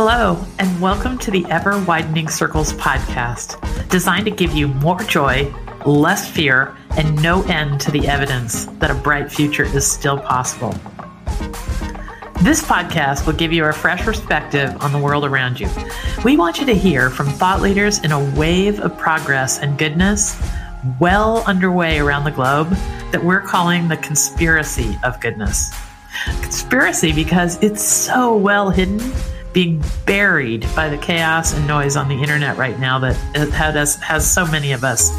Hello, and welcome to the Ever Widening Circles podcast, designed to give you more joy, less fear, and no end to the evidence that a bright future is still possible. This podcast will give you a fresh perspective on the world around you. We want you to hear from thought leaders in a wave of progress and goodness well underway around the globe that we're calling the conspiracy of goodness. Conspiracy because it's so well hidden, being buried by the chaos and noise on the internet right now that has, has so many of us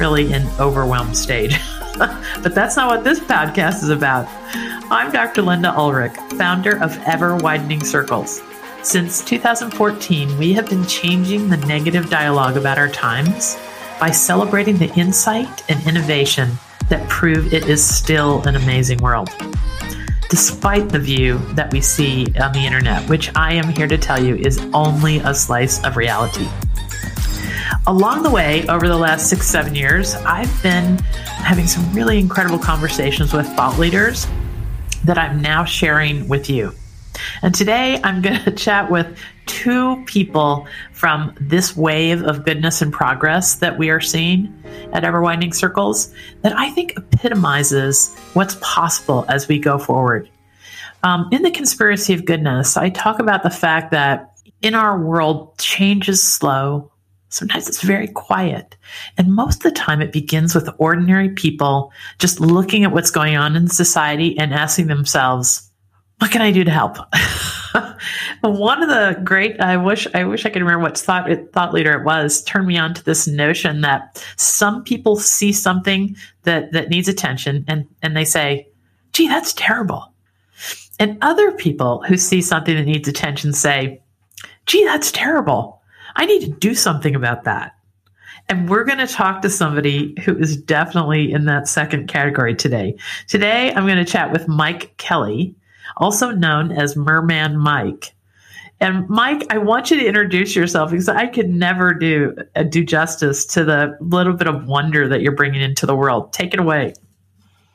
really in overwhelmed state. but that's not what this podcast is about. I'm Dr. Linda Ulrich, founder of Ever Widening Circles. Since 2014, we have been changing the negative dialogue about our times by celebrating the insight and innovation that prove it is still an amazing world. Despite the view that we see on the internet, which I am here to tell you is only a slice of reality. Along the way, over the last six, seven years, I've been having some really incredible conversations with thought leaders that I'm now sharing with you. And today I'm going to chat with two people from this wave of goodness and progress that we are seeing at Ever Widening Circles that I think epitomizes what's possible as we go forward. Um, in the conspiracy of goodness, I talk about the fact that in our world, change is slow. Sometimes it's very quiet. And most of the time, it begins with ordinary people just looking at what's going on in society and asking themselves, what can I do to help? One of the great, I wish, I wish I could remember what thought thought leader it was, turned me on to this notion that some people see something that that needs attention, and and they say, "Gee, that's terrible," and other people who see something that needs attention say, "Gee, that's terrible. I need to do something about that." And we're going to talk to somebody who is definitely in that second category today. Today, I'm going to chat with Mike Kelly also known as Merman Mike. And Mike, I want you to introduce yourself because I could never do uh, do justice to the little bit of wonder that you're bringing into the world. Take it away.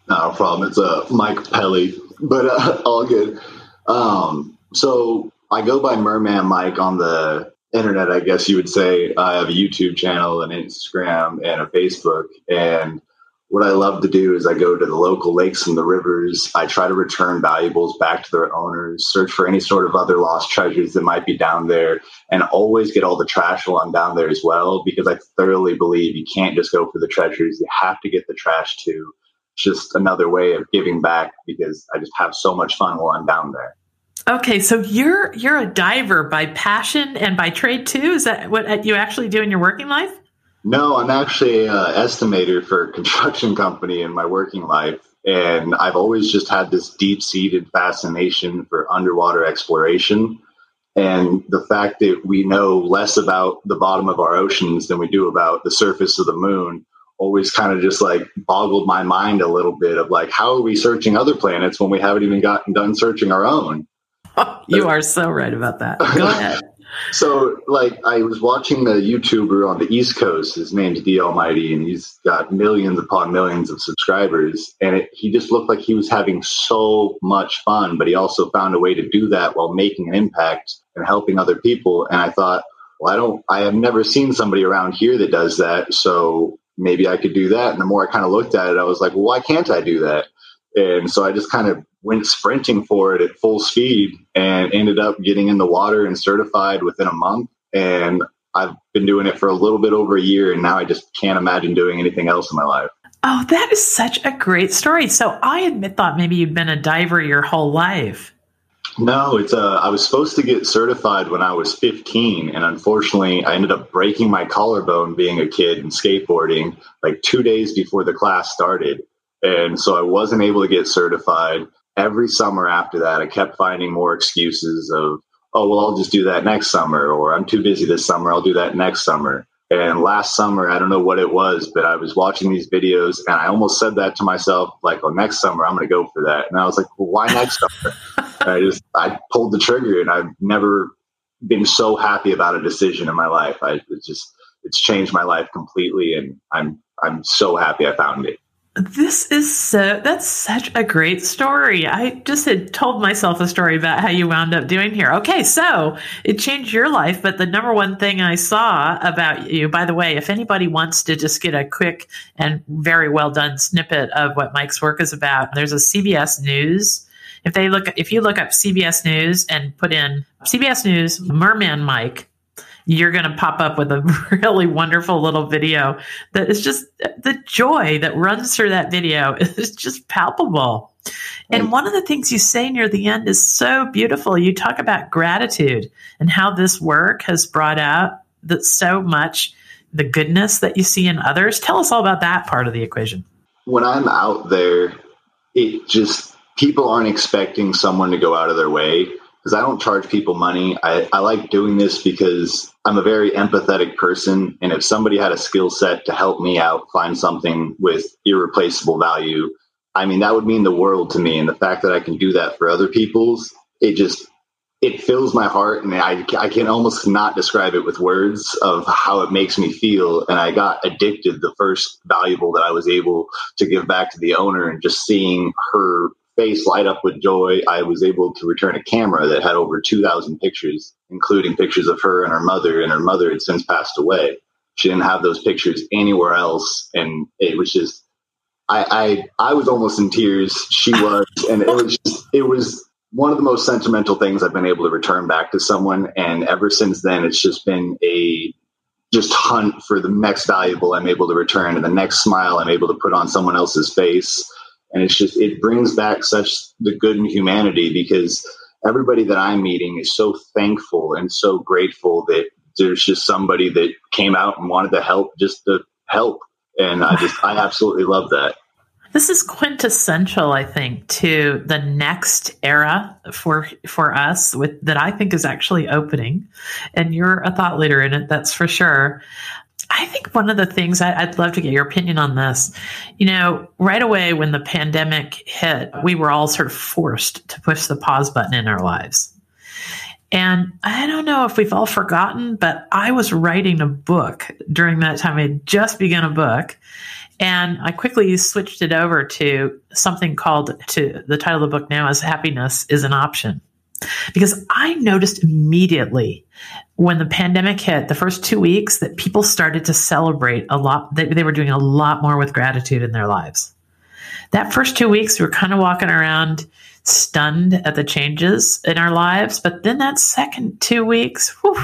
No problem. It's uh, Mike Pelley, but uh, all good. Um, so I go by Merman Mike on the internet, I guess you would say. I have a YouTube channel, an Instagram, and a Facebook, and what I love to do is I go to the local lakes and the rivers. I try to return valuables back to their owners, search for any sort of other lost treasures that might be down there, and always get all the trash I'm down there as well, because I thoroughly believe you can't just go for the treasures. You have to get the trash too. It's just another way of giving back because I just have so much fun while I'm down there. Okay, so you're you're a diver by passion and by trade too. Is that what you actually do in your working life? No, I'm actually an estimator for a construction company in my working life. And I've always just had this deep seated fascination for underwater exploration. And the fact that we know less about the bottom of our oceans than we do about the surface of the moon always kind of just like boggled my mind a little bit of like, how are we searching other planets when we haven't even gotten done searching our own? you are so right about that. Go ahead. So, like, I was watching the YouTuber on the East Coast. His name's D Almighty, and he's got millions upon millions of subscribers. And it, he just looked like he was having so much fun, but he also found a way to do that while making an impact and helping other people. And I thought, well, I don't, I have never seen somebody around here that does that. So maybe I could do that. And the more I kind of looked at it, I was like, well, why can't I do that? And so I just kind of went sprinting for it at full speed and ended up getting in the water and certified within a month. And I've been doing it for a little bit over a year, and now I just can't imagine doing anything else in my life. Oh, that is such a great story. So I admit thought maybe you'd been a diver your whole life. No, it's uh, I was supposed to get certified when I was 15, and unfortunately, I ended up breaking my collarbone being a kid and skateboarding like two days before the class started, and so I wasn't able to get certified every summer after that, I kept finding more excuses of, oh, well, I'll just do that next summer, or I'm too busy this summer, I'll do that next summer. And last summer, I don't know what it was, but I was watching these videos and I almost said that to myself, like, oh, next summer, I'm going to go for that. And I was like, well, why next summer? I just, I pulled the trigger and I've never been so happy about a decision in my life. I it's just, it's changed my life completely. And I'm, I'm so happy I found it. This is so, that's such a great story. I just had told myself a story about how you wound up doing here. Okay, so it changed your life, but the number one thing I saw about you, by the way, if anybody wants to just get a quick and very well done snippet of what Mike's work is about, there's a CBS News. If they look, if you look up CBS News and put in CBS News Merman Mike, you're going to pop up with a really wonderful little video that is just the joy that runs through that video is just palpable. And one of the things you say near the end is so beautiful. You talk about gratitude and how this work has brought out that so much the goodness that you see in others. Tell us all about that part of the equation. When I'm out there, it just people aren't expecting someone to go out of their way because I don't charge people money. I, I like doing this because I'm a very empathetic person. And if somebody had a skill set to help me out find something with irreplaceable value, I mean, that would mean the world to me. And the fact that I can do that for other people's, it just, it fills my heart. And I, I can almost not describe it with words of how it makes me feel. And I got addicted the first valuable that I was able to give back to the owner and just seeing her face light up with joy, I was able to return a camera that had over 2,000 pictures, including pictures of her and her mother, and her mother had since passed away. She didn't have those pictures anywhere else, and it was just, I, I, I was almost in tears. She was, and it was just, it was one of the most sentimental things I've been able to return back to someone. And ever since then, it's just been a just hunt for the next valuable I'm able to return and the next smile I'm able to put on someone else's face and it's just it brings back such the good in humanity because everybody that i'm meeting is so thankful and so grateful that there's just somebody that came out and wanted to help just to help. And i just i absolutely love that. This is quintessential i think to the next era for for us with that i think is actually opening. And you're a thought leader in it that's for sure I think one of the things I, would love to get your opinion on this. You know, right away when the pandemic hit, we were all sort of forced to push the pause button in our lives. And I don't know if we've all forgotten, but I was writing a book during that time. I had just begun a book. And I quickly switched it over to something called to the title of the book now is Happiness is an Option. Because I noticed immediately when the pandemic hit, the first two weeks, that people started to celebrate a lot. that they were doing a lot more with gratitude in their lives. That first two weeks, we were kind of walking around stunned at the changes in our lives. But then that second two weeks, whew,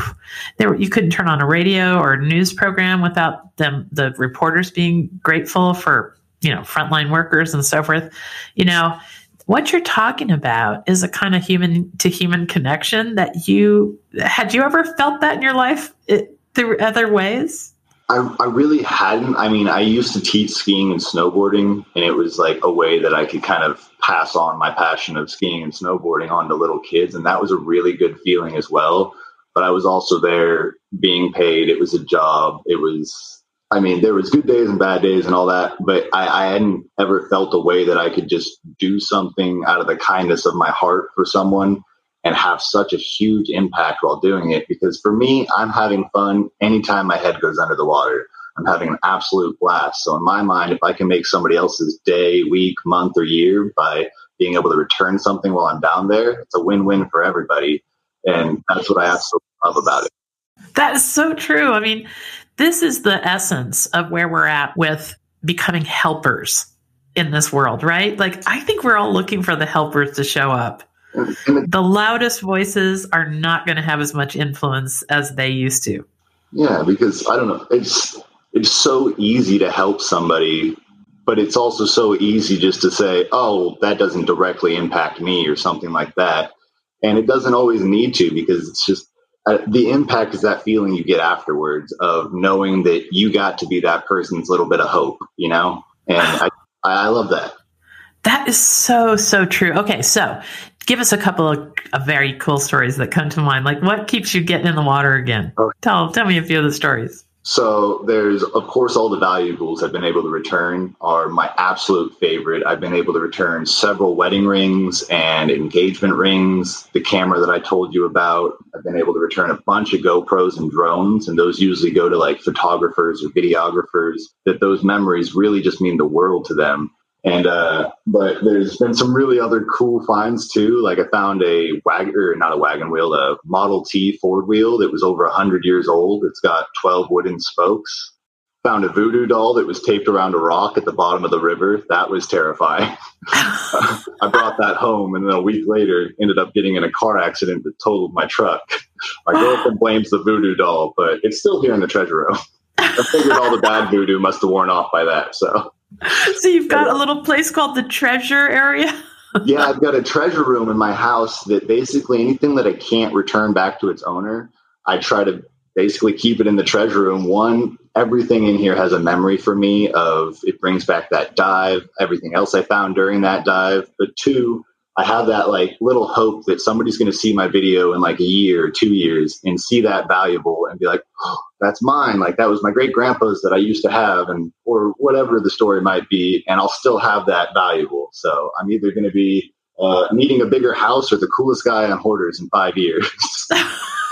were, you couldn't turn on a radio or news program without them, the reporters being grateful for, you know, frontline workers and so forth. You know, what you're talking about is a kind of human to human connection that you had you ever felt that in your life it, through other ways? I, I really hadn't. I mean i used to teach skiing and snowboarding and it was like a way that i could kind of pass on my passion of skiing and snowboarding on to little kids and that was a really good feeling as well. But i was also there being paid. It was a job. It was I mean, there was good days and bad days and all that, but I, I, hadn't ever felt a way that I could just do something out of the kindness of my heart for someone and have such a huge impact while doing it. Because for me, I'm having fun anytime my head goes under the water. I'm having an absolute blast. So in my mind, if I can make somebody else's day, week, month, or year by being able to return something while I'm down there, it's a win-win for everybody. And that's what I absolutely love about it. That is so true. I mean, this is the essence of where we're at with becoming helpers in this world, right? Like, I think we're all looking for the helpers to show up. Mm-hmm. The loudest voices are not going to have as much influence as they used to. Yeah, because I don't know, it's it's so easy to help somebody, but it's also so easy just to say, "Oh, that doesn't directly impact me" or something like that. And it doesn't always need to because it's just uh, the impact is that feeling you get afterwards of knowing that you got to be that person's little bit of hope, you know? And I, I love that. That is so, so true. Okay, so give us a couple of, of, very cool stories that come to mind. Like what keeps you getting in the water again? Oh. Tell, tell me a few of the stories. So there's, of course, all the valuables I've been able to return are my absolute favorite. I've been able to return several wedding rings and engagement rings, the camera that I told you about. I've been able to return a bunch of GoPros and drones, and those usually go to like photographers or videographers. That those memories really just mean the world to them. And uh, but there's been some really other cool finds too. Like I found a wagon, or not a wagon wheel, a Model T Ford wheel that was over hundred years old. It's got twelve wooden spokes. Found a voodoo doll that was taped around a rock at the bottom of the river. That was terrifying. I brought that home, and then a week later, ended up getting in a car accident that totaled my truck. My girlfriend blames the voodoo doll, but it's still here in the treasure room. I figured all the bad voodoo must have worn off by that. So so you've got a little place called the treasure area? yeah, I've got a treasure room in my house that basically anything that I can't return back to its owner, I try to basically keep it in the treasure room. One, everything in here has a memory for me of it brings back that dive, everything else I found during that dive. But two, I have that like little hope that somebody's going to see my video in like a year or two years and see that valuable and be like, oh, that's mine. Like that was my great grandpa's that I used to have and, or whatever the story might be. And I'll still have that valuable. So I'm either going to be uh, needing a bigger house or the coolest guy on hoarders in five years.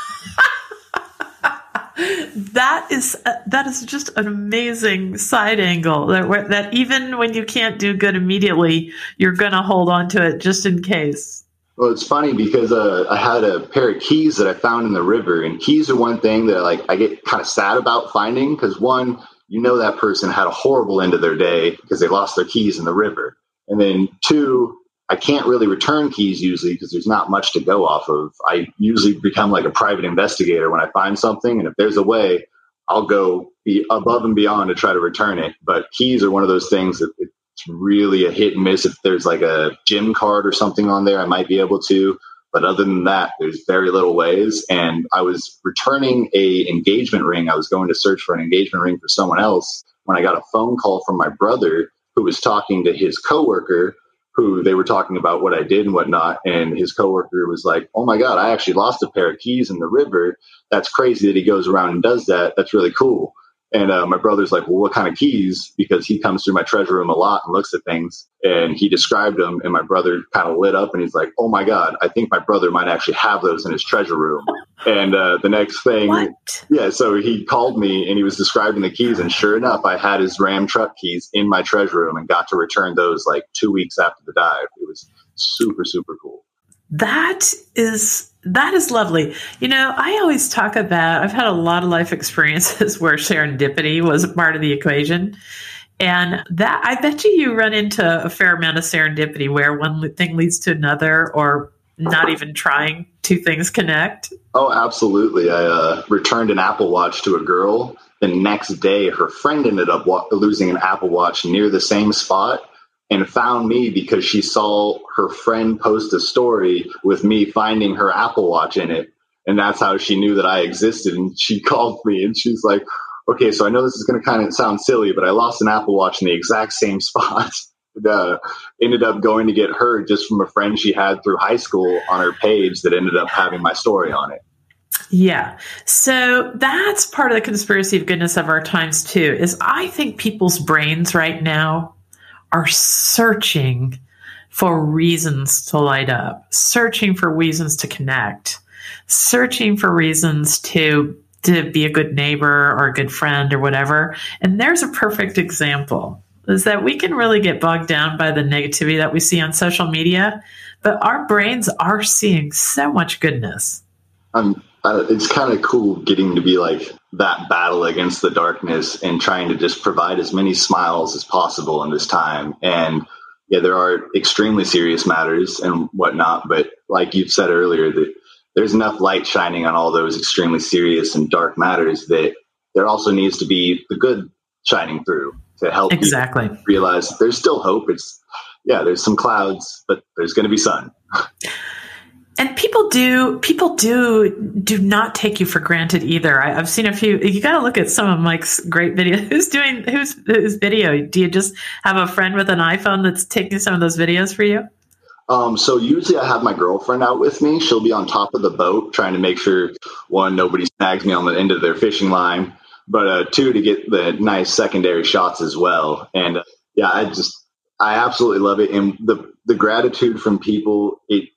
that is uh, that is just an amazing side angle that that even when you can't do good immediately, you're going to hold on to it just in case. Well, it's funny because uh, I had a pair of keys that I found in the river, and keys are one thing that like I get kind of sad about finding because one, you know, that person had a horrible end of their day because they lost their keys in the river, and then two, I can't really return keys usually because there's not much to go off of. I usually become like a private investigator when I find something, and if there's a way, I'll go be above and beyond to try to return it. But keys are one of those things that it's really a hit and miss. If there's like a gym card or something on there, I might be able to. But other than that, there's very little ways. And I was returning a engagement ring. I was going to search for an engagement ring for someone else when I got a phone call from my brother who was talking to his coworker who they were talking about what I did and whatnot. And his coworker was like, Oh my God, I actually lost a pair of keys in the river. That's crazy that he goes around and does that. That's really cool. And uh, my brother's like, well, what kind of keys? Because he comes through my treasure room a lot and looks at things. And he described them. And my brother kind of lit up and he's like, oh my God, I think my brother might actually have those in his treasure room. and uh, the next thing, what? yeah, so he called me and he was describing the keys. And sure enough, I had his Ram truck keys in my treasure room and got to return those like two weeks after the dive. It was super, super cool. That is that is lovely. You know, I always talk about I've had a lot of life experiences where serendipity was part of the equation. And that I bet you you run into a fair amount of serendipity where one thing leads to another or not even trying two things connect. Oh, absolutely. I uh, returned an Apple Watch to a girl. The next day, her friend ended up wa- losing an Apple Watch near the same spot and found me because she saw her friend post a story with me finding her Apple Watch in it. And that's how she knew that I existed. And she called me and she's like, okay, so I know this is going to kind of sound silly, but I lost an Apple Watch in the exact same spot. uh, ended up going to get her just from a friend she had through high school on her page that ended up having my story on it. Yeah. So that's part of the conspiracy of goodness of our times too, is I think people's brains right now are searching for reasons to light up, searching for reasons to connect, searching for reasons to to be a good neighbor or a good friend or whatever. And there's a perfect example is that we can really get bogged down by the negativity that we see on social media, but our brains are seeing so much goodness. Um, it's kind of cool getting to be like that battle against the darkness and trying to just provide as many smiles as possible in this time. And yeah, there are extremely serious matters and whatnot, but like you've said earlier, that there's enough light shining on all those extremely serious and dark matters that there also needs to be the good shining through to help exactly realize there's still hope. It's yeah, there's some clouds, but there's going to be sun. and people do people do do not take you for granted either. I, have seen a few. You got to look at some of Mike's great videos. Who's doing who's whose video? Do you just have a friend with an iPhone that's taking some of those videos for you? Um, so usually I have my girlfriend out with me. She'll be on top of the boat trying to make sure one nobody snags me on the end of their fishing line. but uh, two to get the nice secondary shots as well. And uh, yeah, I just I absolutely love it, and the the gratitude from people it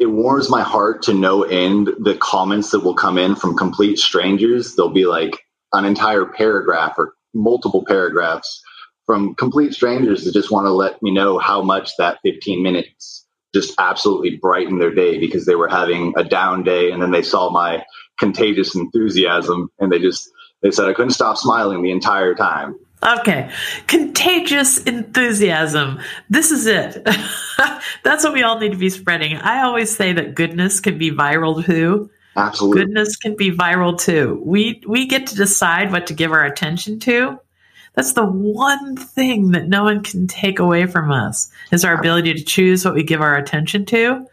it warms my heart to no end the comments that will come in from complete strangers. They'll be like an entire paragraph or multiple paragraphs from complete strangers that just want to let me know how much that 15 minutes just absolutely brightened their day because they were having a down day and then they saw my contagious enthusiasm and they just they said I couldn't stop smiling the entire time. Okay. Contagious enthusiasm. This is it. That's what we all need to be spreading. I always say that goodness can be viral too. Absolutely. Goodness can be viral too. We we get to decide what to give our attention to. That's the one thing that no one can take away from us is our ability to choose what we give our attention to.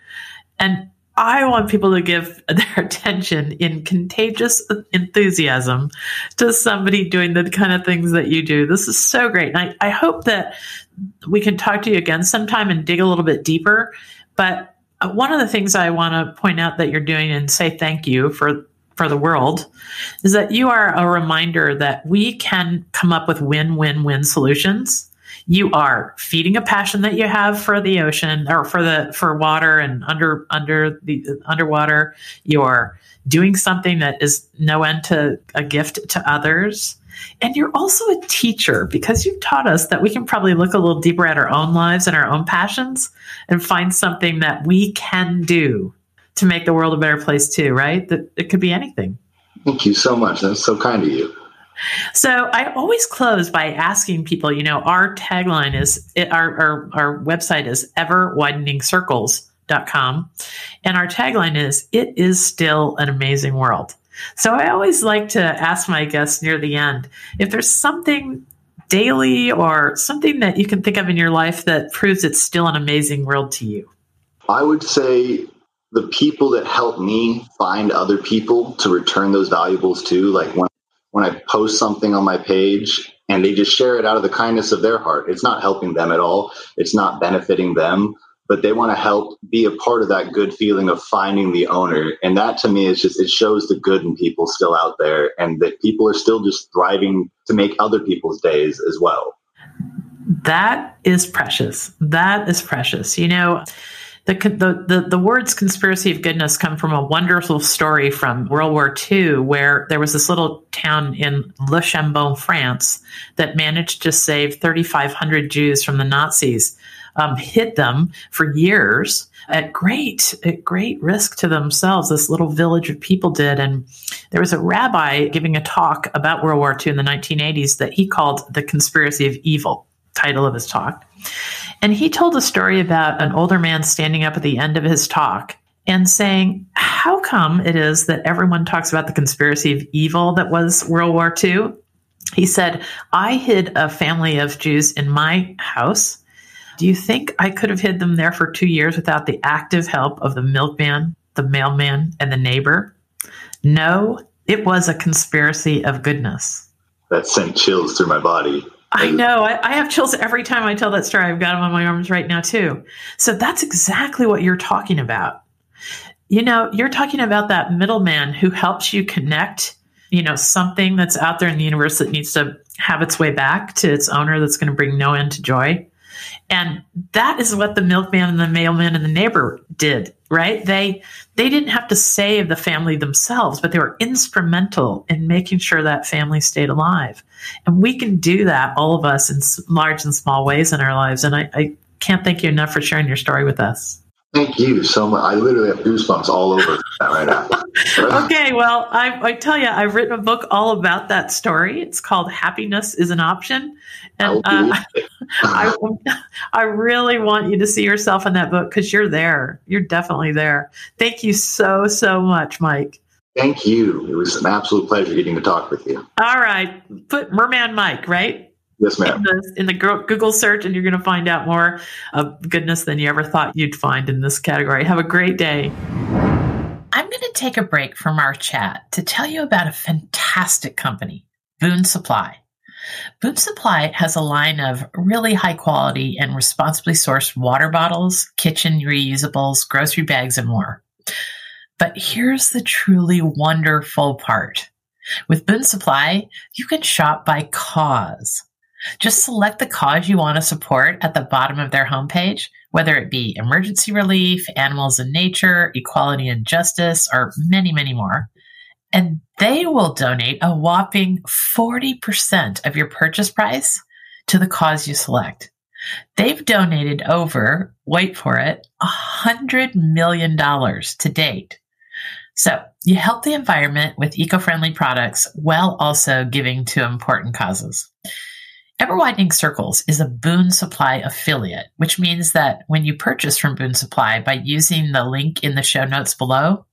And I want people to give their attention in contagious enthusiasm to somebody doing the kind of things that you do. This is so great. And I, I hope that we can talk to you again sometime and dig a little bit deeper. But uh, one of the things I want to point out that you're doing and say thank you for for the world is that you are a reminder that we can come up with win-win-win solutions you are feeding a passion that you have for the ocean or for the for water and under under the underwater. You're doing something that is no end to a gift to others. And you're also a teacher because you've taught us that we can probably look a little deeper at our own lives and our own passions and find something that we can do to make the world a better place too right? That it could be anything. Thank you so much. That's so kind of you so I always close by asking people, you know, our tagline is our, our, our website is ever widening circles.com. And our tagline is, it is still an amazing world. So I always like to ask my guests near the end if there's something daily or something that you can think of in your life that proves it's still an amazing world to you. I would say the people that help me find other people to return those valuables to, like when when I post something on my page and they just share it out of the kindness of their heart. It's not helping them at all. It's not benefiting them, but they want to help be a part of that good feeling of finding the owner. And that to me is just, it shows the good in people still out there and that people are still just thriving to make other people's days as well. That is precious. That is precious. You know, the, the, the, words conspiracy of goodness come from a wonderful story from World War II, where there was this little town in Le Chambon, France, that managed to save 3,500 Jews from the Nazis, um, hid them for years at great, at great risk to themselves. This little village of people did. And there was a rabbi giving a talk about World War II in the 1980s that he called the conspiracy of evil, title of his talk. And he told a story about an older man standing up at the end of his talk and saying, How come it is that everyone talks about the conspiracy of evil that was World War II? He said, I hid a family of Jews in my house. Do you think I could have hid them there for two years without the active help of the milkman, the mailman, and the neighbor? No, it was a conspiracy of goodness. That sent chills through my body. I know. I, I, have chills every time I tell that story. I've got them on my arms right now, too. So that's exactly what you're talking about. You know, you're talking about that middleman who helps you connect, you know, something that's out there in the universe that needs to have its way back to its owner that's going to bring no end to joy. And that is what the milkman and the mailman and the neighbor did, right? They they didn't have to save the family themselves, but they were instrumental in making sure that family stayed alive. And we can do that, all of us, in large and small ways in our lives. And I, I can't thank you enough for sharing your story with us. Thank you so much. I literally have goosebumps all over that right now. okay, well, I, I, tell you, I've written a book all about that story. It's called "Happiness Is an Option," and uh, I, I really want you to see yourself in that book because you're there. You're definitely there. Thank you so so much, Mike. Thank you. It was an absolute pleasure getting to talk with you. All right, put Merman Mike right Yes, ma'am. In the, in the, Google search, and you're going to find out more of goodness than you ever thought you'd find in this category. Have a great day. I'm going to take a break from our chat to tell you about a fantastic company, Boon Supply. Boon Supply has a line of really high quality and responsibly sourced water bottles, kitchen reusables, grocery bags, and more. But here's the truly wonderful part With Boon Supply, you can shop by cause. Just select the cause you want to support at the bottom of their homepage, whether it be emergency relief, animals in nature, equality and justice, or many, many more. And they will donate a whopping 40% of your purchase price to the cause you select. They've donated over, wait for it, $100 million to date. So you help the environment with eco friendly products while also giving to important causes. Ever Widening Circles is a Boon Supply affiliate, which means that when you purchase from Boon Supply by using the link in the show notes below,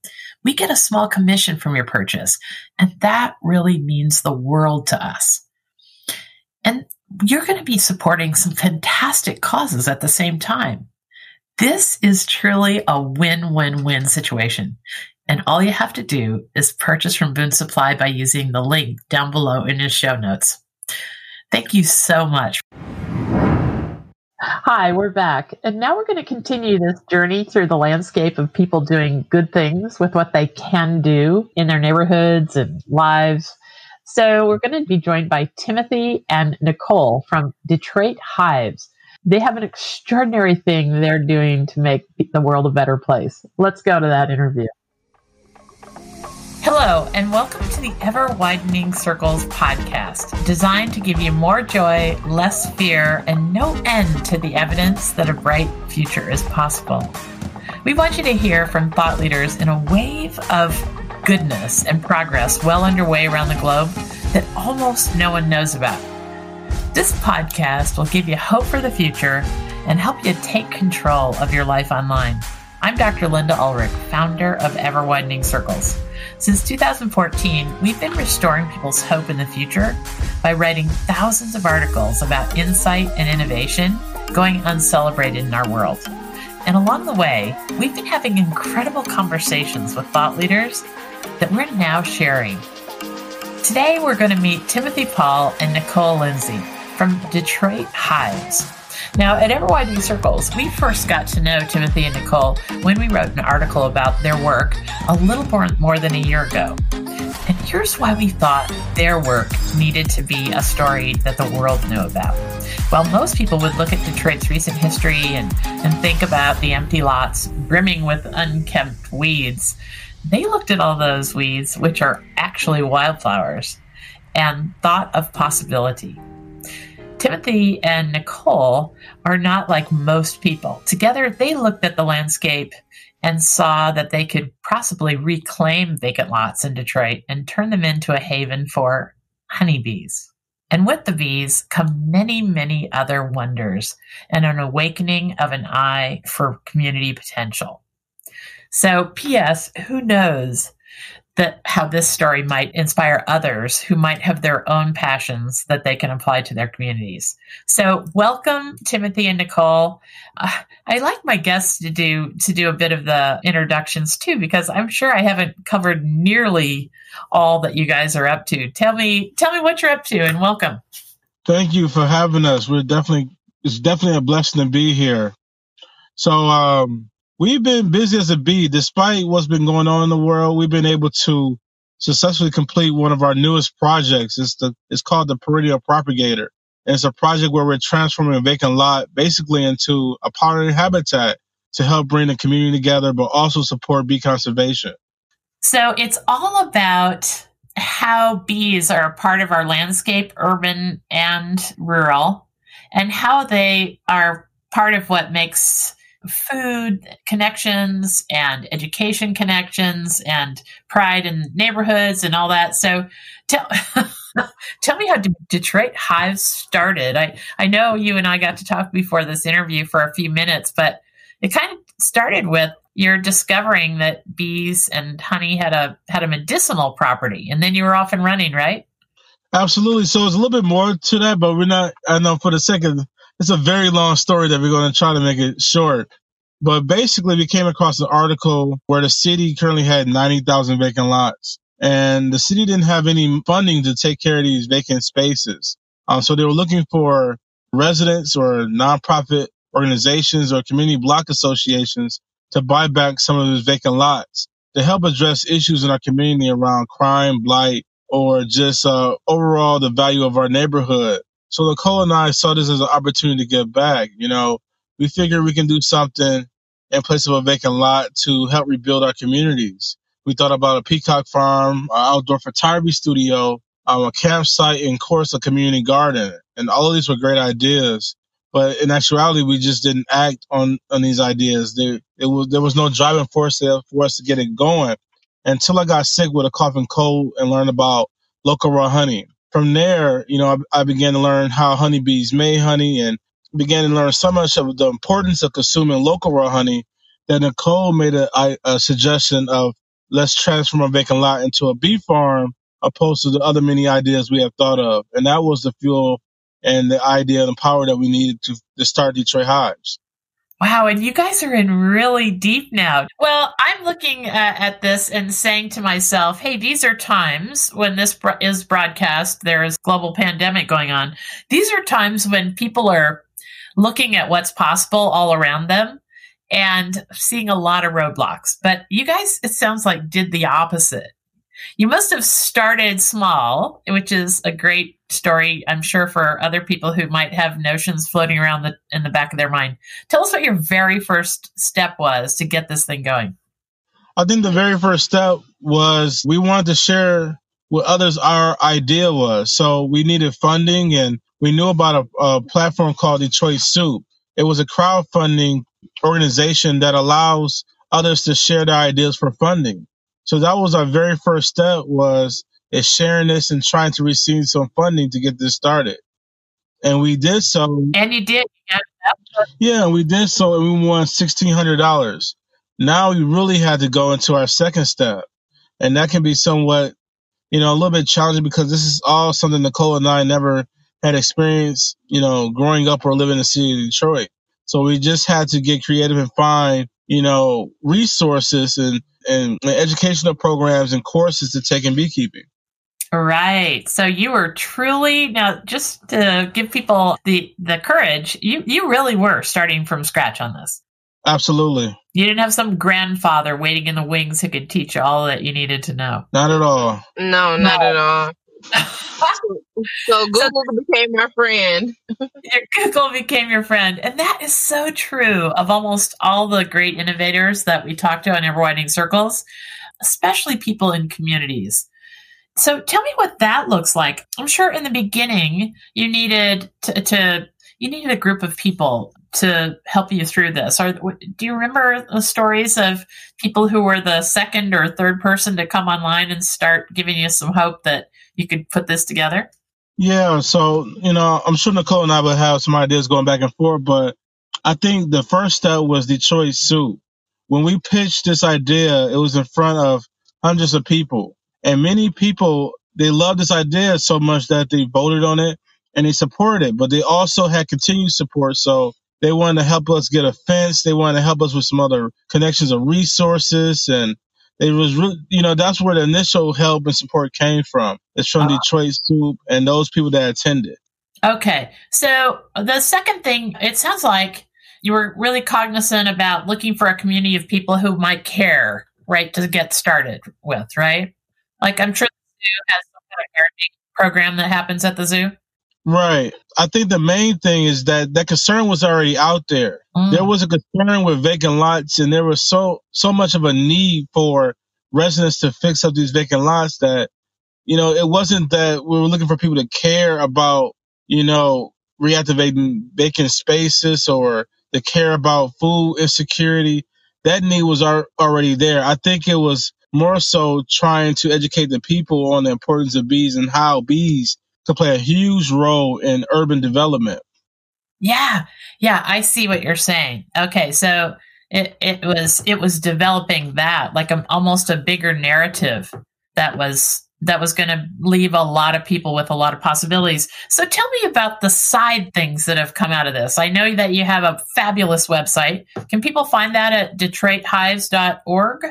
we get a small commission from your purchase. And that really means the world to us. And you're going to be supporting some fantastic causes at the same time. This is truly a win win win situation. And all you have to do is purchase from Boon Supply by using the link down below in the show notes. Thank you so much. Hi, we're back. And now we're going to continue this journey through the landscape of people doing good things with what they can do in their neighborhoods and lives. So we're going to be joined by Timothy and Nicole from Detroit Hives. They have an extraordinary thing they're doing to make the world a better place. Let's go to that interview. Hello, and welcome to the Ever Widening Circles podcast, designed to give you more joy, less fear, and no end to the evidence that a bright future is possible. We want you to hear from thought leaders in a wave of goodness and progress well underway around the globe that almost no one knows about. This podcast will give you hope for the future and help you take control of your life online. I'm Dr. Linda Ulrich, founder of Ever Widening Circles. Since 2014, we've been restoring people's hope in the future by writing thousands of articles about insight and innovation going uncelebrated in our world. And along the way, we've been having incredible conversations with thought leaders that we're now sharing. Today, we're going to meet Timothy Paule and Nicole Lindsey from Detroit Hives. Now, at Widening Circles, we first got to know Timothy and Nicole when we wrote an article about their work a little more, more than a year ago. And here's why we thought their work needed to be a story that the world knew about. While most people would look at Detroit's recent history and, and think about the empty lots brimming with unkempt weeds, they looked at all those weeds, which are actually wildflowers, and thought of possibility. Timothy and Nicole are not like most people. Together, they looked at the landscape and saw that they could possibly reclaim vacant lots in Detroit and turn them into a haven for honeybees. And with the bees come many, many other wonders and an awakening of an eye for community potential. So, P.S., who knows that how this story might inspire others who might have their own passions that they can apply to their communities. So, welcome Timothy and Nicole. Uh, I like my guests to do to do a bit of the introductions too because I'm sure I haven't covered nearly all that you guys are up to. Tell me tell me what you're up to and welcome. Thank you for having us. We're definitely it's definitely a blessing to be here. So um we've been busy as a bee. Despite what's been going on in the world, we've been able to successfully complete one of our newest projects. It's the it's called the Perennial Propagator. And it's a project where we're transforming a vacant lot basically into a pollinator habitat to help bring the community together, but also support bee conservation. So it's all about how bees are a part of our landscape, urban and rural, and how they are part of what makes food connections and education connections and pride in neighborhoods and all that. So tell tell me how D- Detroit Hives started. I I know you and I got to talk before this interview for a few minutes, but it kind of started with you're discovering that bees and honey had a had a medicinal property and then you were off and running, right? Absolutely. So it's a little bit more to that, but we're not I know for the second it's a very long story that we're going to try to make it short. But basically, we came across an article where the city currently had 90,000 vacant lots. And the city didn't have any funding to take care of these vacant spaces. Um, so they were looking for residents or nonprofit organizations or community block associations to buy back some of those vacant lots to help address issues in our community around crime, blight, or just uh, overall the value of our neighborhood. So Nicole and I saw this as an opportunity to give back. You know, we figured we can do something in place of a vacant lot to help rebuild our communities. We thought about a peacock farm, an outdoor photography studio, um, a campsite, and of course a community garden. And all of these were great ideas. But in actuality, we just didn't act on, on these ideas. There, it was, there was no driving force there for us to get it going until I got sick with a cough and cold and learned about local raw honey. From there, you know, I, I began to learn how honeybees made honey and began to learn so much of the importance of consuming local raw honey that Nicole made a, a suggestion of let's transform a vacant lot into a bee farm opposed to the other many ideas we have thought of. And that was the fuel and the idea and the power that we needed to, to start Detroit Hives. Wow, and you guys are in really deep now. Well, I'm looking at, at, this and saying to myself, hey, these are times when this is broadcast, there is global pandemic going on. These are times when people are looking at what's possible all around them and seeing a lot of roadblocks. But you guys, it sounds like, did the opposite. You must have started small, which is a great story, I'm sure, for other people who might have notions floating around the, in the back of their mind. Tell us what your very first step was to get this thing going. I think the very first step was we wanted to share with others our idea was. So we needed funding and we knew about a, a platform called Detroit Soup. It was a crowdfunding organization that allows others to share their ideas for funding. So that was our very first step was is sharing this and trying to receive some funding to get this started. And we did so. And you did. Yeah, we did so and we won sixteen hundred dollars. Now we really had to go into our second step. And that can be somewhat, you know, a little bit challenging because this is all something Nicole and I never had experienced, you know, growing up or living in the city of Detroit. So we just had to get creative and find, you know, resources and, and educational programs and courses to take in beekeeping. Right. So you were truly now just to give people the the courage, you you really were starting from scratch on this. Absolutely. You didn't have some grandfather waiting in the wings who could teach you all that you needed to know. Not at all. No, not no. at all. So Google so, became my friend. Google became your friend. And that is so true of almost all the great innovators that we talk to in Ever Widening Circles, especially people in communities. So tell me what that looks like. I'm sure in the beginning you needed to, to you needed a group of people to help you through this. Or do you remember the stories of people who were the second or third person to come online and start giving you some hope that you could put this together? Yeah, so you know, I'm sure Nicole and I would have some ideas going back and forth, but I think the first step was Detroit Soup. When we pitched this idea, it was in front of hundreds of people, and many people they loved this idea so much that they voted on it and they supported it. But they also had continued support, so they wanted to help us get a fence. They wanted to help us with some other connections of resources and it was really, you know, that's where the initial help and support came from. It's from uh-huh. Detroit Soup and those people that attended. Okay. So the second thing, it sounds like you were really cognizant about looking for a community of people who might care, right, to get started with, right? Like I'm sure the zoo has some kind of parenting program that happens at the zoo. Right. I think the main thing is that that concern was already out there. Mm. There was a concern with vacant lots, and there was so so much of a need for residents to fix up these vacant lots that you know it wasn't that we were looking for people to care about you know reactivating vacant spaces or to care about food insecurity. That need was already there. I think it was more so trying to educate the people on the importance of bees and how bees to play a huge role in urban development. Yeah, yeah, I see what you're saying. Okay, so it, it was it was developing that like a, almost a bigger narrative that was that was going to leave a lot of people with a lot of possibilities. So tell me about the side things that have come out of this. I know that you have a fabulous website. Can people find that at detroithives.org?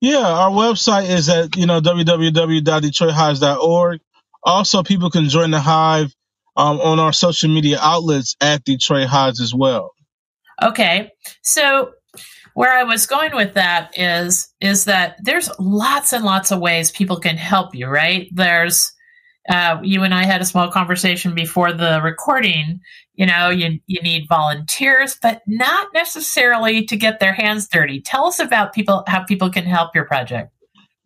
Yeah, our website is at you know www.detroithives.org. Also, people can join the Hive um, on our social media outlets at Detroit Hives as well. Okay. So where I was going with that is is that there's lots and lots of ways people can help you, right? There's uh, you and I had a small conversation before the recording. You know, you you need volunteers, but not necessarily to get their hands dirty. Tell us about people how people can help your project.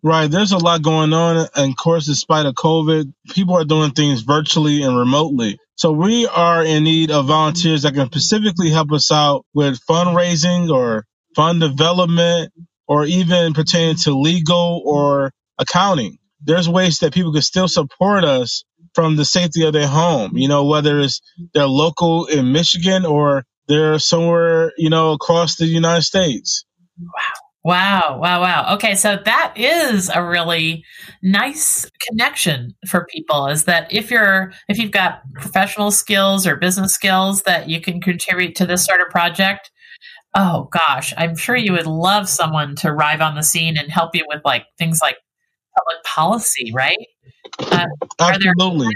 Right, there's a lot going on, and of course, despite of COVID, people are doing things virtually and remotely. So we are in need of volunteers that can specifically help us out with fundraising or fund development or even pertaining to legal or accounting. There's ways that people can still support us from the safety of their home, you know, whether it's they're local in Michigan or they're somewhere, you know, across the United States. Wow. Wow, wow, wow. Okay, so that is a really nice connection for people is that if you're if you've got professional skills or business skills that you can contribute to this sort of project, oh gosh, I'm sure you would love someone to arrive on the scene and help you with like things like public policy, right? Uh, Absolutely.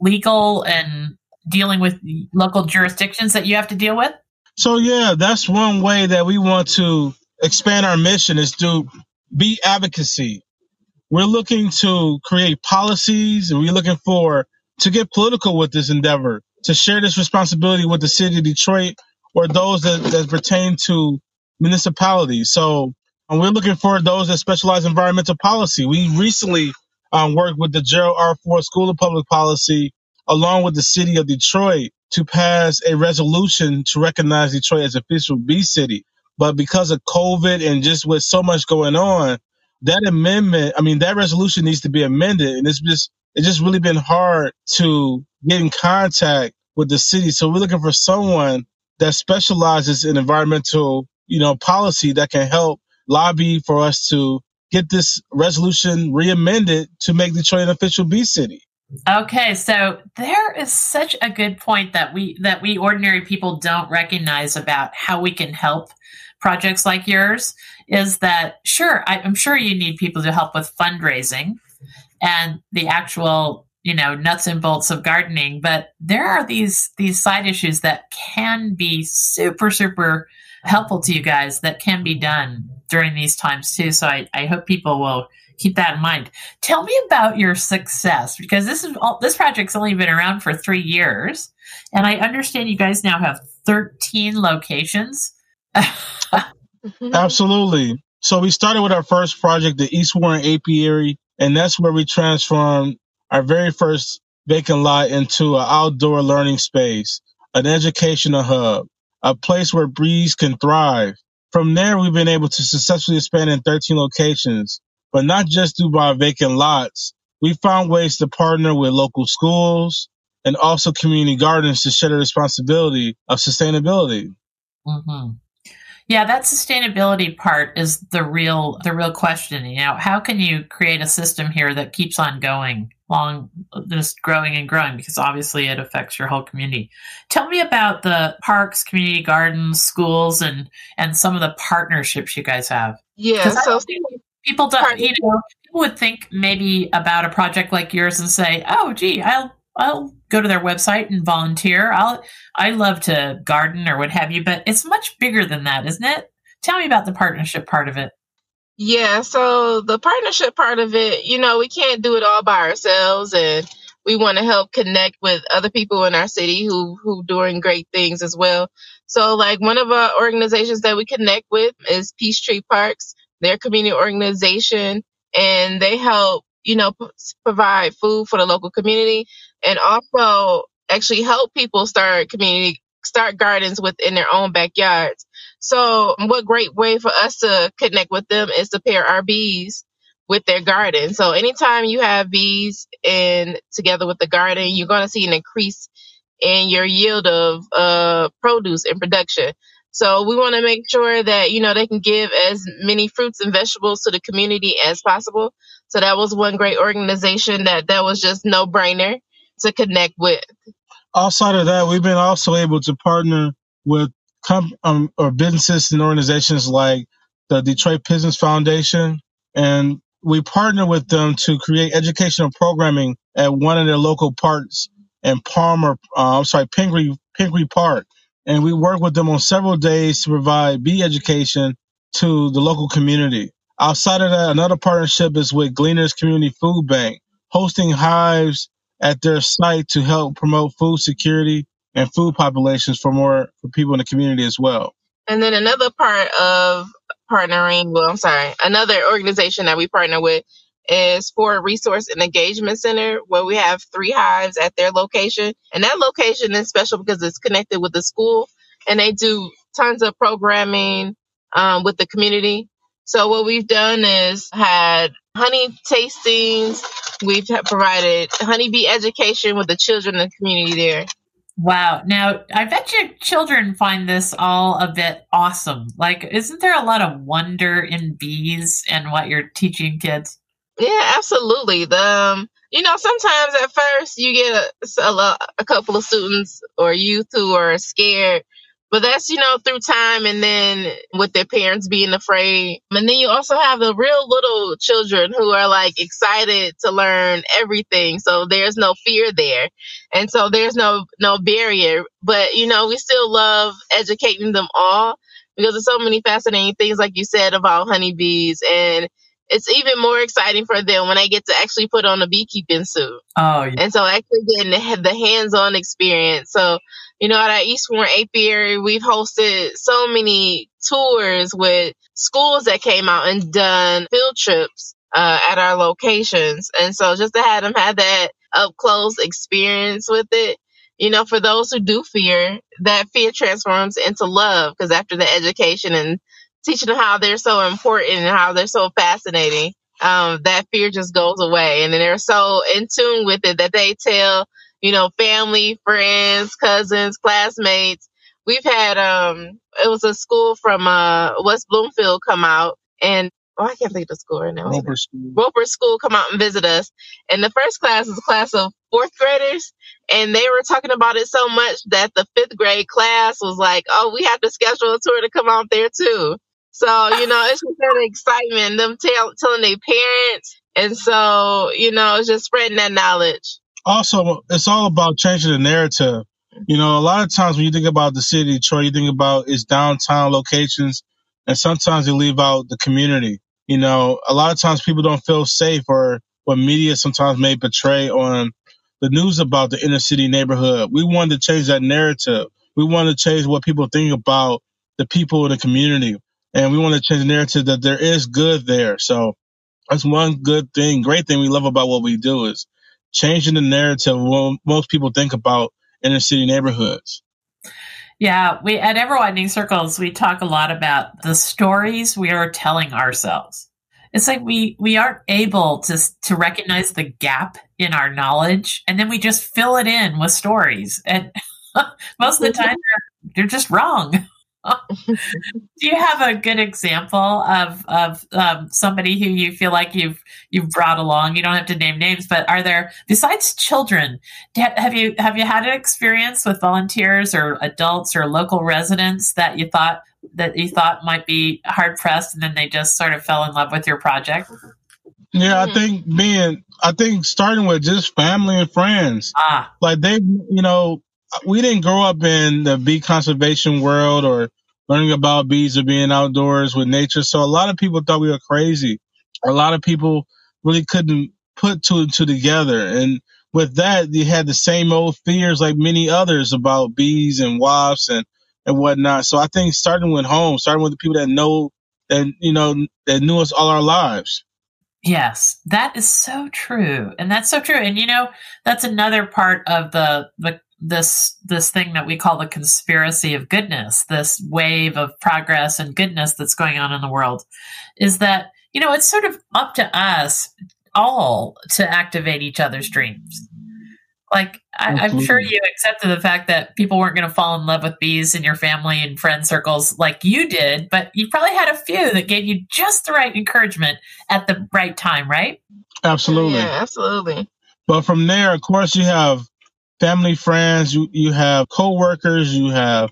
legal and dealing with local jurisdictions that you have to deal with? So yeah, that's one way that we want to expand our mission is to be advocacy. We're looking to create policies and we're looking for to get political with this endeavor, to share this responsibility with the city of Detroit or those that, that pertain to municipalities. So um, we're looking for those that specialize in environmental policy. We recently um, worked with the Gerald R. Ford School of Public Policy along with the city of Detroit to pass a resolution to recognize Detroit as official Bee city. But because of COVID and just with so much going on, that amendment, I mean, that resolution needs to be amended. And it's just, it's just really been hard to get in contact with the city. So we're looking for someone that specializes in environmental, you know, policy that can help lobby for us to get this resolution re-amended to make Detroit an official Bee city. Okay, so there is such a good point that we that we ordinary people don't recognize about how we can help projects like yours is that sure I, I'm sure you need people to help with fundraising and the actual you know nuts and bolts of gardening but there are these these side issues that can be super super helpful to you guys that can be done during these times too. So i, I hope people will keep that in mind. Tell me about your success because this is all, this project's only been around for three years and i understand you guys now have 13 locations absolutely so we started with our first project the east warren apiary and that's where we transformed our very first vacant lot into an outdoor learning space, an educational hub, a place where bees can thrive. From there, we've been able to successfully expand in 13 locations, but not just through buying vacant lots. We found ways to partner with local schools and also community gardens to share the responsibility of sustainability. Mm-hmm. Yeah, that sustainability part is the real the real question. You know, how can you create a system here that keeps on going, long just growing and growing? Because obviously it affects your whole community. Tell me about the parks, community gardens, schools, and and some of the partnerships you guys have. Yeah, so people don't. You know, people would think maybe about a project like yours and say, "Oh, gee, I'll I'll go to their website and volunteer. I'll I love to garden or what have you, but it's much bigger than that, isn't it? Tell me about the partnership part of it. Yeah, so the partnership part of it, you know, we can't do it all by ourselves and we want to help connect with other people in our city who who doing great things as well. So like one of our organizations that we connect with is Peachtree Parks. Their community organization and they help you know, p- provide food for the local community and also actually help people start community, start gardens within their own backyards. So what great way for us to connect with them is to pair our bees with their garden. So anytime you have bees in together with the garden, you're going to see an increase in your yield of uh, produce and production. So we want to make sure that, you know, they can give as many fruits and vegetables to the community as possible. So that was one great organization that that was just no brainer to connect with. Outside of that, we've been also able to partner with com- um, or businesses and organizations like the Detroit Business Foundation, and we partner with them to create educational programming at one of their local parks in Palmer, uh, I'm sorry, Pingree, Pingree Park and we work with them on several days to provide bee education to the local community. Outside of that, another partnership is with Gleaners Community Food Bank, hosting hives at their site to help promote food security and food populations for more for people in the community as well. And then another part of partnering, well, I'm sorry, another organization that we partner with is Ford Resource and Engagement Center, where we have three hives at their location. And that location is special because it's connected with the school and they do tons of programming um, with the community. So what we've done is had honey tastings. We've provided honeybee education with the children in the community there. Wow. Now, I bet you children find this all a bit awesome. Like, isn't there a lot of wonder in bees and what you're teaching kids? Yeah, absolutely. The um, you know, sometimes at first you get a, a, a couple of students or youth who are scared but that's, you know, through time and then with their parents being afraid. And then you also have the real little children who are like excited to learn everything. So there's no fear there. And so there's no, no barrier. But, you know, we still love educating them all because there's so many fascinating things, like you said, about honeybees. And it's even more exciting for them when they get to actually put on a beekeeping suit. Oh, yeah. And so actually getting the, the hands-on experience. So you know, at our East Warren Apiary, we've hosted so many tours with schools that came out and done field trips uh, at our locations. And so just to have them have that up close experience with it, you know, for those who do fear, that fear transforms into love because after the education and teaching them how they're so important and how they're so fascinating, um, that fear just goes away. And then they're so in tune with it that they tell you know, family, friends, cousins, classmates. We've had um it was a school from uh West Bloomfield come out and oh I can't think of the school right now. Roeper School. Roeper School come out and visit us. And the first class is a class of fourth graders and they were talking about it so much that the fifth grade class was like, Oh, we have to schedule a tour to come out there too. So, you know, it's just that excitement, them tell, telling their parents. And so, you know, it's just spreading that knowledge also it's all about changing the narrative. You know, a lot of times when you think about the city of Detroit, you think about its downtown locations, and sometimes you leave out the community. You know, a lot of times people don't feel safe, or what media sometimes may portray on the news about the inner city neighborhood. We wanted to change that narrative. We wanted to change what people think about the people in the community, and we want to change the narrative that there is good there. So that's one good thing, great thing we love about what we do is changing the narrative what most people think about inner city neighborhoods. Yeah, we at Ever Widening Circles we talk a lot about the stories we are telling ourselves. It's like we we aren't able to to recognize the gap in our knowledge, and then we just fill it in with stories, and most of the time they're, they're just wrong. Do you have a good example of of um, somebody who you feel like you've you've brought along? You don't have to name names, but are there besides children? Have you have you had an experience with volunteers or adults or local residents that you thought that you thought might be hard pressed, and then they just sort of fell in love with your project? Yeah, I think being, I think starting with just family and friends. Ah, like they, you know, we didn't grow up in the bee conservation world or learning about bees or being outdoors with nature. So a lot of people thought we were crazy. A lot of people really couldn't put two and two together. And with that, you had the same old fears like many others about bees and wasps and, and whatnot. So I think starting with home, starting with the people that know that, you know, that knew us all our lives. Yes, that is so true. And that's so true. And you know, that's another part of the the this this thing that we call the conspiracy of goodness, this wave of progress and goodness that's going on in the world, is that you know it's sort of up to us all to activate each other's dreams. Like I, am sure you accepted the fact that people weren't going to fall in love with bees in your family and friend circles like you did, but you probably had a few that gave you just the right encouragement at the right time, right? Absolutely, yeah, absolutely. But from there, of course, you have family, friends, you, you have coworkers, you have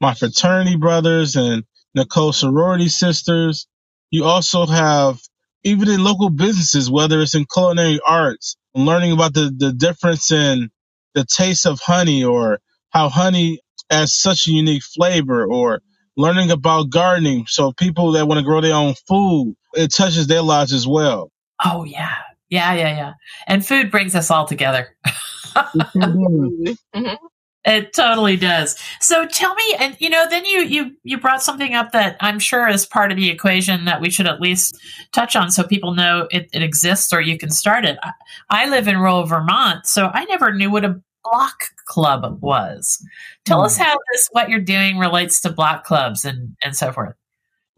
my fraternity brothers and Nicole sorority sisters. You also have even in local businesses, whether it's in culinary arts, learning about the, the difference in the taste of honey or how honey has such a unique flavor or learning about gardening. So people that want to grow their own food, it touches their lives as well. Oh yeah. Yeah, yeah, yeah. And food brings us all together. Mhm. It totally does. So tell me, and you know, then you you you brought something up that I'm sure is part of the equation that we should at least touch on, so people know it, it exists or you can start it. I, I live in rural Vermont, so I never knew what a block club was. Tell us hmm. how this what you're doing relates to block clubs and and so forth.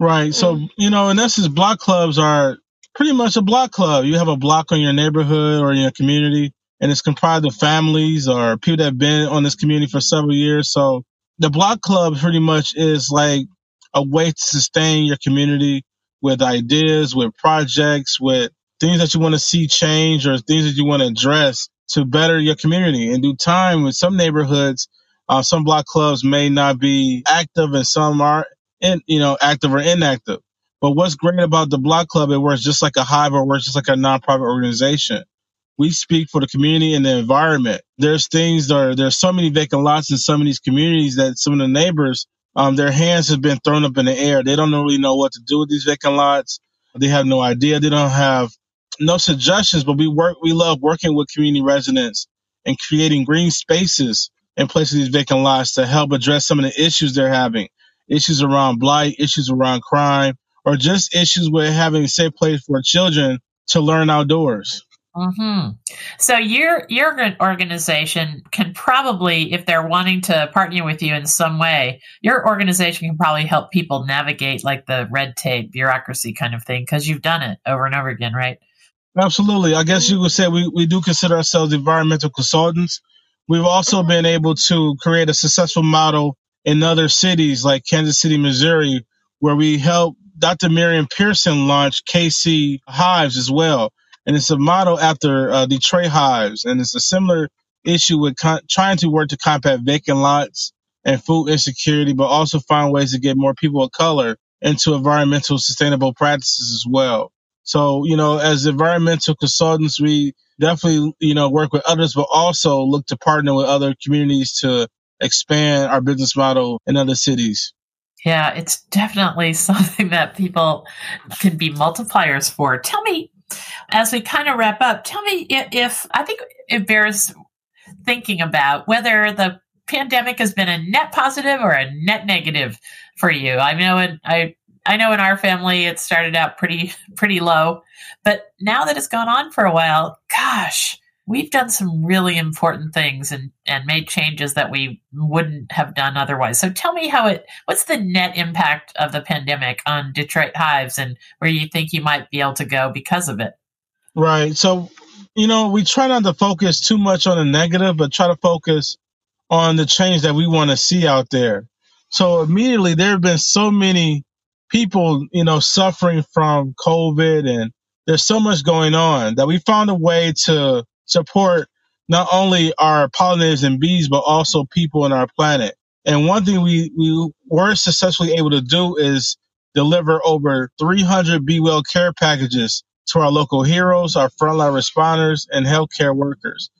Right. So, mm. you know, in essence, block clubs are pretty much a block club. You have a block on your neighborhood or in your community, and it's comprised of families or people that have been on this community for several years. So the block club pretty much is like a way to sustain your community with ideas, with projects, with things that you want to see change or things that you want to address to better your community. In due time, with some neighborhoods, uh, some block clubs may not be active and some are in, you know, active or inactive. But what's great about the block club, it works just like a hive or works just like a nonprofit organization. We speak for the community and the environment. There's things that are, there's so many vacant lots in some of these communities that some of the neighbors, um, their hands have been thrown up in the air. They don't really know what to do with these vacant lots. They have no idea. They don't have no suggestions, but we work, we love working with community residents and creating green spaces in place of these vacant lots to help address some of the issues they're having. Issues around blight, issues around crime, or just issues with having a safe place for children to learn outdoors. hmm So your your organization can probably, if they're wanting to partner with you in some way, your organization can probably help people navigate like the red tape, bureaucracy kind of thing, because you've done it over and over again, right? Absolutely. I guess you would say we, we do consider ourselves environmental consultants. We've also been able to create a successful model in other cities like Kansas City, Missouri, where we helped Dr. Miriam Pearson launched KC Hives as well. And it's a model after uh, Detroit Hives. And it's a similar issue with con- trying to work to combat vacant lots and food insecurity, but also find ways to get more people of color into environmental sustainable practices as well. So, you know, as environmental consultants, we definitely, you know, work with others, but also look to partner with other communities to expand our business model in other cities. Yeah, it's definitely something that people can be multipliers for. Tell me, as we kind of wrap up, tell me if, if I think it bears thinking about whether the pandemic has been a net positive or a net negative for you. I know it, I I know in our family it started out pretty pretty low, but now that it's gone on for a while, gosh, we've done some really important things and and made changes that we wouldn't have done otherwise. So tell me how it what's the net impact of the pandemic on Detroit Hives and where you think you might be able to go because of it. Right. So, you know, we try not to focus too much on the negative, but try to focus on the change that we want to see out there. So immediately there have been so many people, you know, suffering from COVID and there's so much going on that we found a way to support not only our pollinators and bees, but also people on our planet. And one thing we, we were successfully able to do is deliver over 300 Be Well care packages to our local heroes, our frontline responders, and healthcare workers.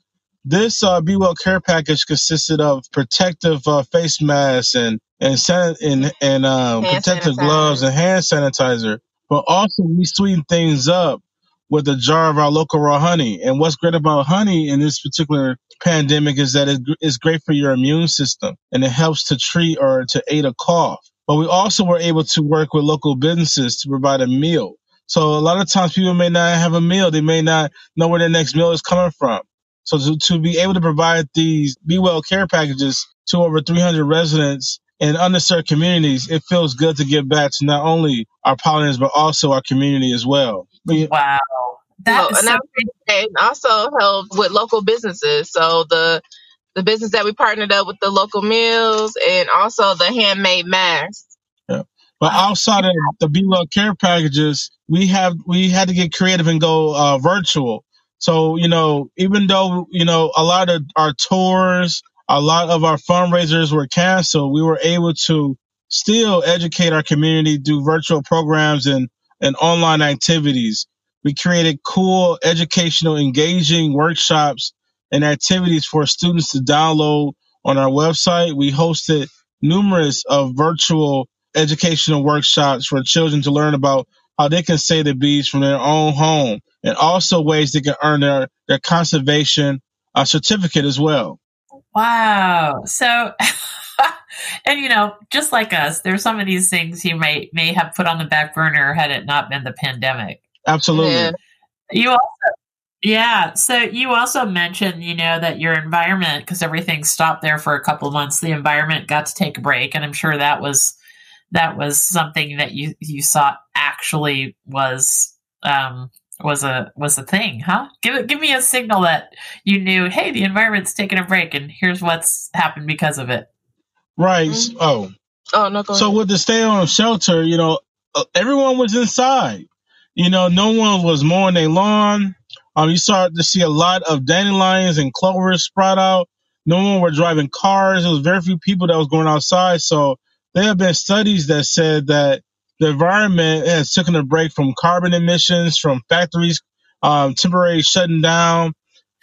This uh, Be Well care package consisted of protective uh, face masks and and san- and, and um, protective sanitizer. gloves and hand sanitizer. But also we sweeten things up with a jar of our local raw honey. And what's great about honey in this particular pandemic is that it- it's great for your immune system and it helps to treat or to aid a cough. But we also were able to work with local businesses to provide a meal. So a lot of times people may not have a meal. They may not know where their next meal is coming from. So to, to be able to provide these Be Well care packages to over 300 residents in underserved communities, it feels good to give back to not only our pollinators, but also our community as well. But Wow. That Well, and so I- and also help with local businesses. So the the business that we partnered up with the local mills and also the handmade masks. Yeah. But outside of the Be Well care packages, we have we had to get creative and go uh, virtual. So you know, even though you know a lot of our tours, a lot of our fundraisers were canceled, we were able to still educate our community, do virtual programs and and online activities. We created cool, educational, engaging workshops and activities for students to download on our website. We hosted numerous of virtual educational workshops for children to learn about how they can save the bees from their own home and also ways they can earn their, their conservation uh, certificate as well. Wow. So, and you know, just like us, there's some of these things you may may have put on the back burner had it not been the pandemic. Absolutely. Yeah. You also yeah. So you also mentioned, you know, that your environment, because everything stopped there for a couple of months, the environment got to take a break, and I'm sure that was that was something that you you saw actually was um, was a was a thing, huh? Give it, give me a signal that you knew. Hey, the environment's taking a break, and here's what's happened because of it. Right. Mm-hmm. Oh. Oh no. so with the stay on shelter, you know, uh, everyone was inside. You know, no one was mowing their lawn. Um, you started to see a lot of dandelions and clovers sprout out. No one were driving cars. There was very few people that was going outside. So there have been studies that said that the environment has taken a break from carbon emissions from factories um, temporarily shutting down,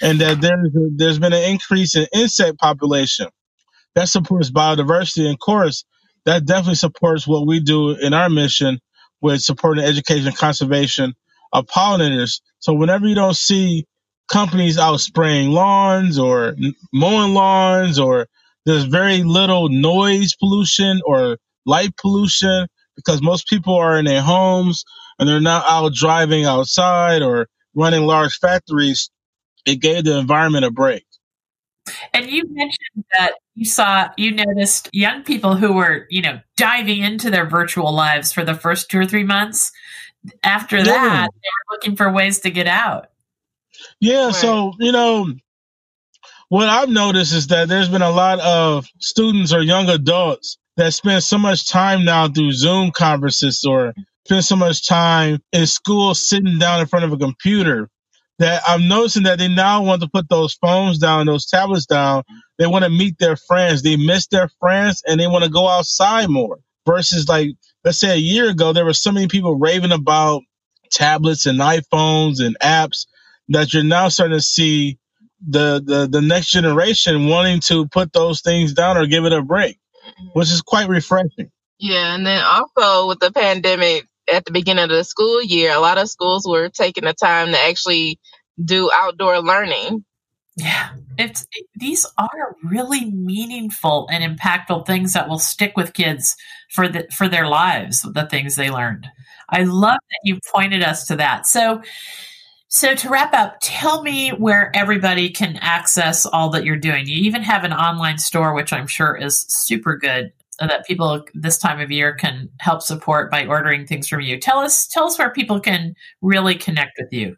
and that there's there's been an increase in insect population. That supports biodiversity, and of course, that definitely supports what we do in our mission with supporting education and conservation of pollinators. So whenever you don't see companies out spraying lawns or mowing lawns or there's very little noise pollution or light pollution because most people are in their homes and they're not out driving outside or running large factories. It gave the environment a break. And you mentioned that you saw, you noticed young people who were, you know, diving into their virtual lives for the first two or three months after yeah. that, they were looking for ways to get out. Yeah, right. so you know, what I've noticed is that there's been a lot of students or young adults that spend so much time now through Zoom conferences or spend so much time in school sitting down in front of a computer that I'm noticing that they now want to put those phones down, those tablets down. They want to meet their friends. They miss their friends and they want to go outside more versus like let's say a year ago, there were so many people raving about tablets and iPhones and apps that you're now starting to see the, the, the next generation wanting to put those things down or give it a break, Mm-hmm. which is quite refreshing. Yeah. And then also with the pandemic at the beginning of the school year, a lot of schools were taking the time to actually do outdoor learning. Yeah, it's it, these are really meaningful and impactful things that will stick with kids for the for their lives. The things they learned. I love that you pointed us to that. So, so to wrap up, tell me where everybody can access all that you're doing. You even have an online store, which I'm sure is super good, that people this time of year can help support by ordering things from you. Tell us, tell us where people can really connect with you.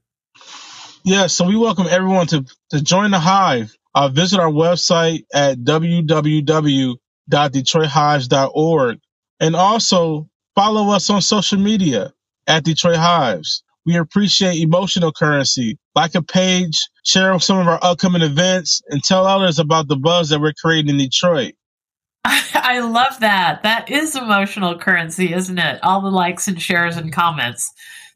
Yeah, so we welcome everyone to, to join the Hive. Uh, visit our website at www.detroithives.org and also follow us on social media at Detroit Hives. We appreciate emotional currency. Like a page, share some of our upcoming events, and tell others about the buzz that we're creating in Detroit. I love that. That is emotional currency, isn't it? All the likes and shares and comments.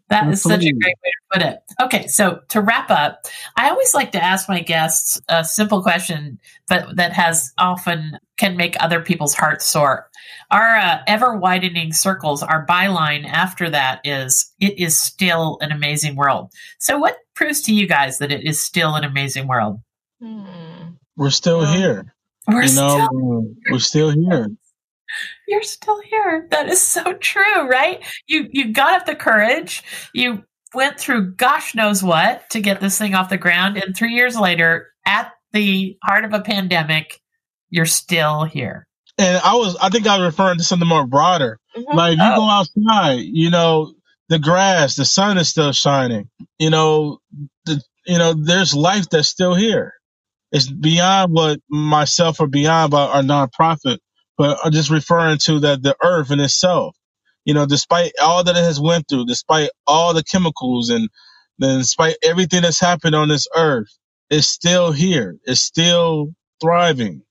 That is such a great way to put it. Okay, so to wrap up, I always like to ask my guests a simple question, but that has often can make other people's hearts soar. Our uh, ever widening circles, our byline after that is it is still an amazing world. So, what proves to you guys that it is still an amazing world? Hmm. We're still here. We're you know, still we're still here you're still here. That is so true, right? You you got up the courage. You went through gosh knows what to get this thing off the ground, and three years later, at the heart of a pandemic, you're still here. And I was, I think I was referring to something more broader. Mm-hmm. Like you oh. go outside, you know, the grass, the sun is still shining. You know, the you know, there's life that's still here. It's beyond what myself or beyond our nonprofit but I'm just referring to that the earth in itself, you know, despite all that it has went through, despite all the chemicals and then despite everything that's happened on this earth, it's still here. It's still thriving.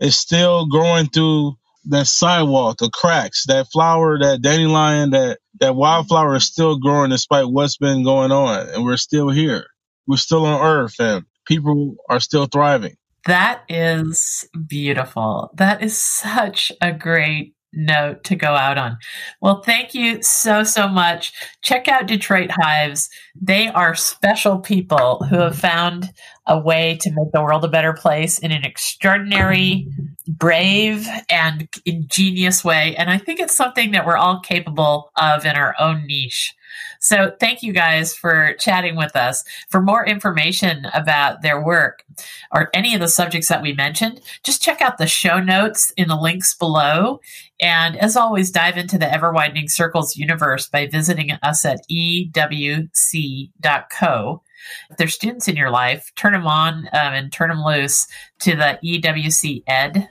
It's still growing through that sidewalk, the cracks, that flower, that dandelion, that, that wildflower is still growing despite what's been going on. And we're still here. We're still on earth and people are still thriving. That is beautiful. That is such a great note to go out on. Well, thank you so, so much. Check out Detroit Hives. They are special people who have found a way to make the world a better place in an extraordinary, brave, and ingenious way. And I think it's something that we're all capable of in our own niche. So thank you guys for chatting with us. For more information about their work or any of the subjects that we mentioned, just check out the show notes in the links below. And as always, dive into the ever widening circles universe by visiting us at ewc.co. If there's students in your life, turn them on um, and turn them loose to the ewced.com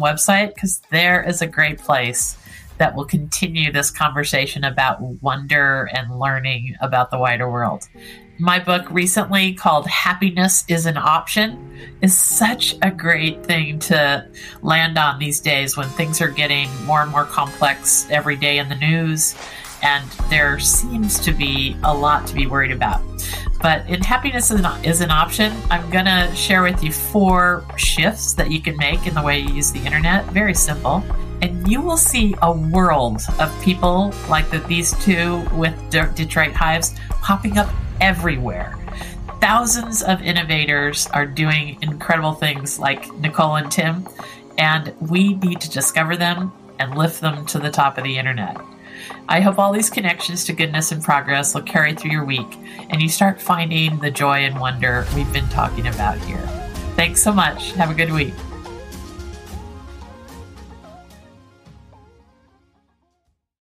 website because there is a great place that will continue this conversation about wonder and learning about the wider world. My book recently called Happiness is an Option is such a great thing to land on these days when things are getting more and more complex every day in the news and there seems to be a lot to be worried about. But in Happiness is an, is an Option, I'm going to share with you four shifts that you can make in the way you use the internet. Very simple. And you will see a world of people like the, these two with De- Detroit Hives popping up everywhere. Thousands of innovators are doing incredible things like Nicole and Tim, and we need to discover them and lift them to the top of the internet. I hope all these connections to goodness and progress will carry through your week and you start finding the joy and wonder we've been talking about here. Thanks so much. Have a good week.